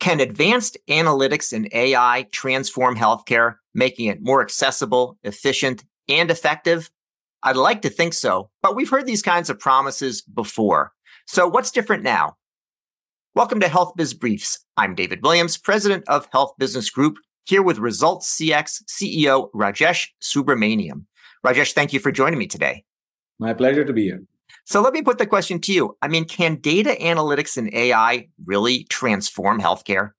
Can advanced analytics and AI transform healthcare, making it more accessible, efficient, and effective? I'd like to think so, but we've heard these kinds of promises before. So what's different now? Welcome to Health Biz Briefs. I'm David Williams, president of Health Business Group, here with Results CX CEO Rajesh Subramaniam. Rajesh, thank you for joining me today. My pleasure to be here. So let me put the question to you. I mean, can data analytics and AI really transform healthcare?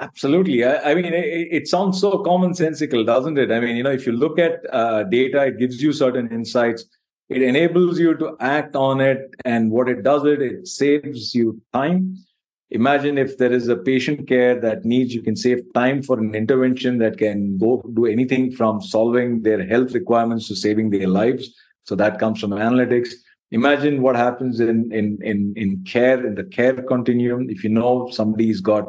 Absolutely. I, I mean, it, it, sounds so commonsensical, doesn't it? I mean, you know, if you look at uh, data, it gives you certain insights. It enables you to act on it, and what it does it, it saves you time. Imagine if there is a patient care that needs, you can save time for an intervention that can go do anything from solving their health requirements to saving their lives. So that comes from analytics imagine what happens in in in in care in the care continuum. If you know somebody's got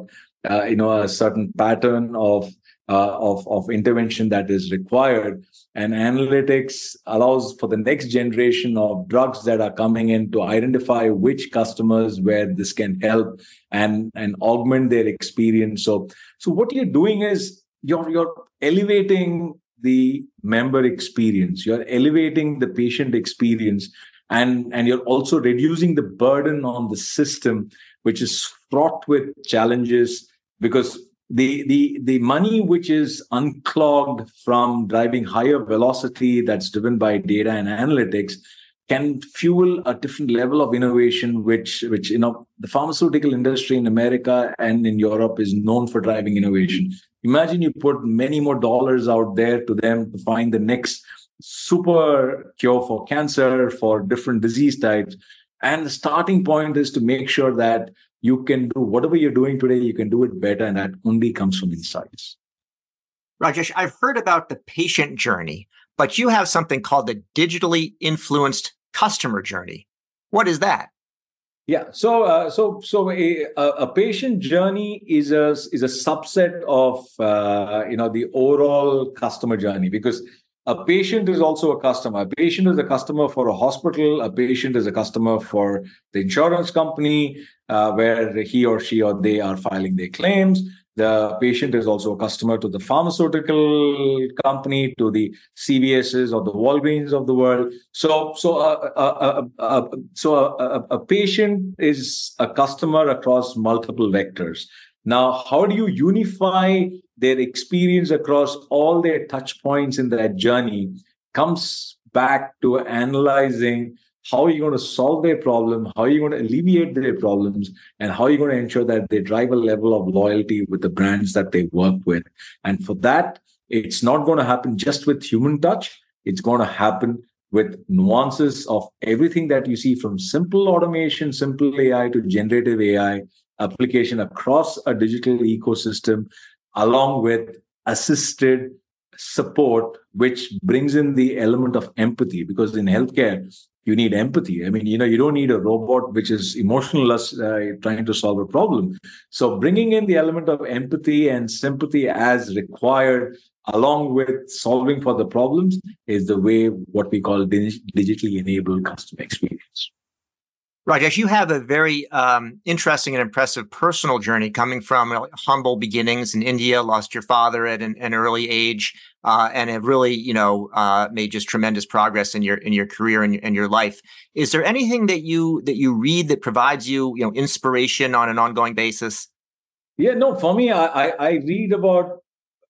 uh, you know a certain pattern of uh, of of intervention that is required and analytics allows for the next generation of drugs that are coming in to identify which customers where this can help and and augment their experience. So so what you're doing is you're you're elevating the member experience. You're elevating the patient experience and and you're also reducing the burden on the system which is fraught with challenges because the the the money which is unclogged from driving higher velocity that's driven by data and analytics can fuel a different level of innovation which which you know the pharmaceutical industry in america and in europe is known for driving innovation. Imagine you put many more dollars out there to them to find the next super cure for cancer, for different disease types. And the starting point is to make sure that you can do whatever you're doing today, you can do it better. And that only comes from insights. Rajesh, I've heard about the patient journey, but you have something called the digitally influenced customer journey. What is that? Yeah, so uh, so so a, a patient journey is a is a subset of uh, you know the overall customer journey because a patient is also a customer. A patient is a customer for a hospital. A patient is a customer for the insurance company uh, where he or she or they are filing their claims. The patient is also a customer to the pharmaceutical company, to the CVSs or the Walgreens of the world. So, so, uh, uh, uh so a, a patient is a customer across multiple vectors. Now, how do you unify their experience across all their touch points in that journey? Comes back to analyzing how are you going to solve their problem, how are you going to alleviate their problems, and how are you going to ensure that they drive a level of loyalty with the brands that they work with. And for that, it's not going to happen just with human touch. It's going to happen with nuances of everything that you see from simple automation, simple AI to generative AI, application across a digital ecosystem, along with assisted support, which brings in the element of empathy. Because in healthcare, you need empathy. I mean, you know, you don't need a robot which is emotionless uh, trying to solve a problem. So, bringing in the element of empathy and sympathy as required, along with solving for the problems, is the way what we call digitally enabled customer experience. Rajesh, you have a very um, interesting and impressive personal journey coming from humble beginnings in India, lost your father at an, an early age, uh, and have really, you know, uh, made just tremendous progress in your in your career and, and your life. Is there anything that you that you read that provides you, you know, inspiration on an ongoing basis? Yeah, no. For me, I I, I read about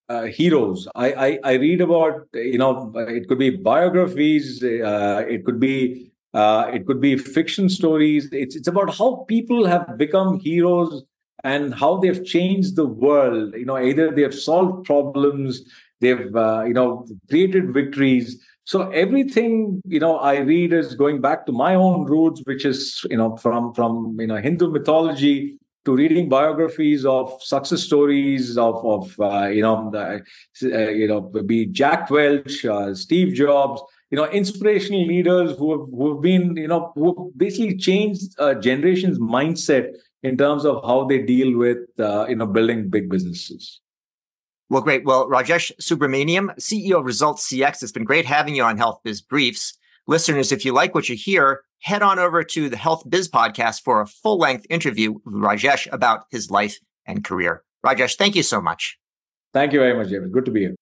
uh, heroes. I, I, I read about you know it could be biographies. Uh, it could be uh, it could be fiction stories. It's it's about how people have become heroes and how they've changed the world. You know, either they have solved problems, they've uh, you know created victories. So everything you know I read is going back to my own roots, which is you know from from you know Hindu mythology to reading biographies of success stories of of uh, you know the, uh, you know be Jack Welch, uh, Steve Jobs you know inspirational leaders who have who have been you know who basically changed a generation's mindset in terms of how they deal with uh, you know building big businesses well great well rajesh subramaniam ceo of results cx it's been great having you on health biz briefs listeners if you like what you hear head on over to the health biz podcast for a full-length interview with rajesh about his life and career. Rajesh, thank you so much. Thank you very much, David. Good to be here.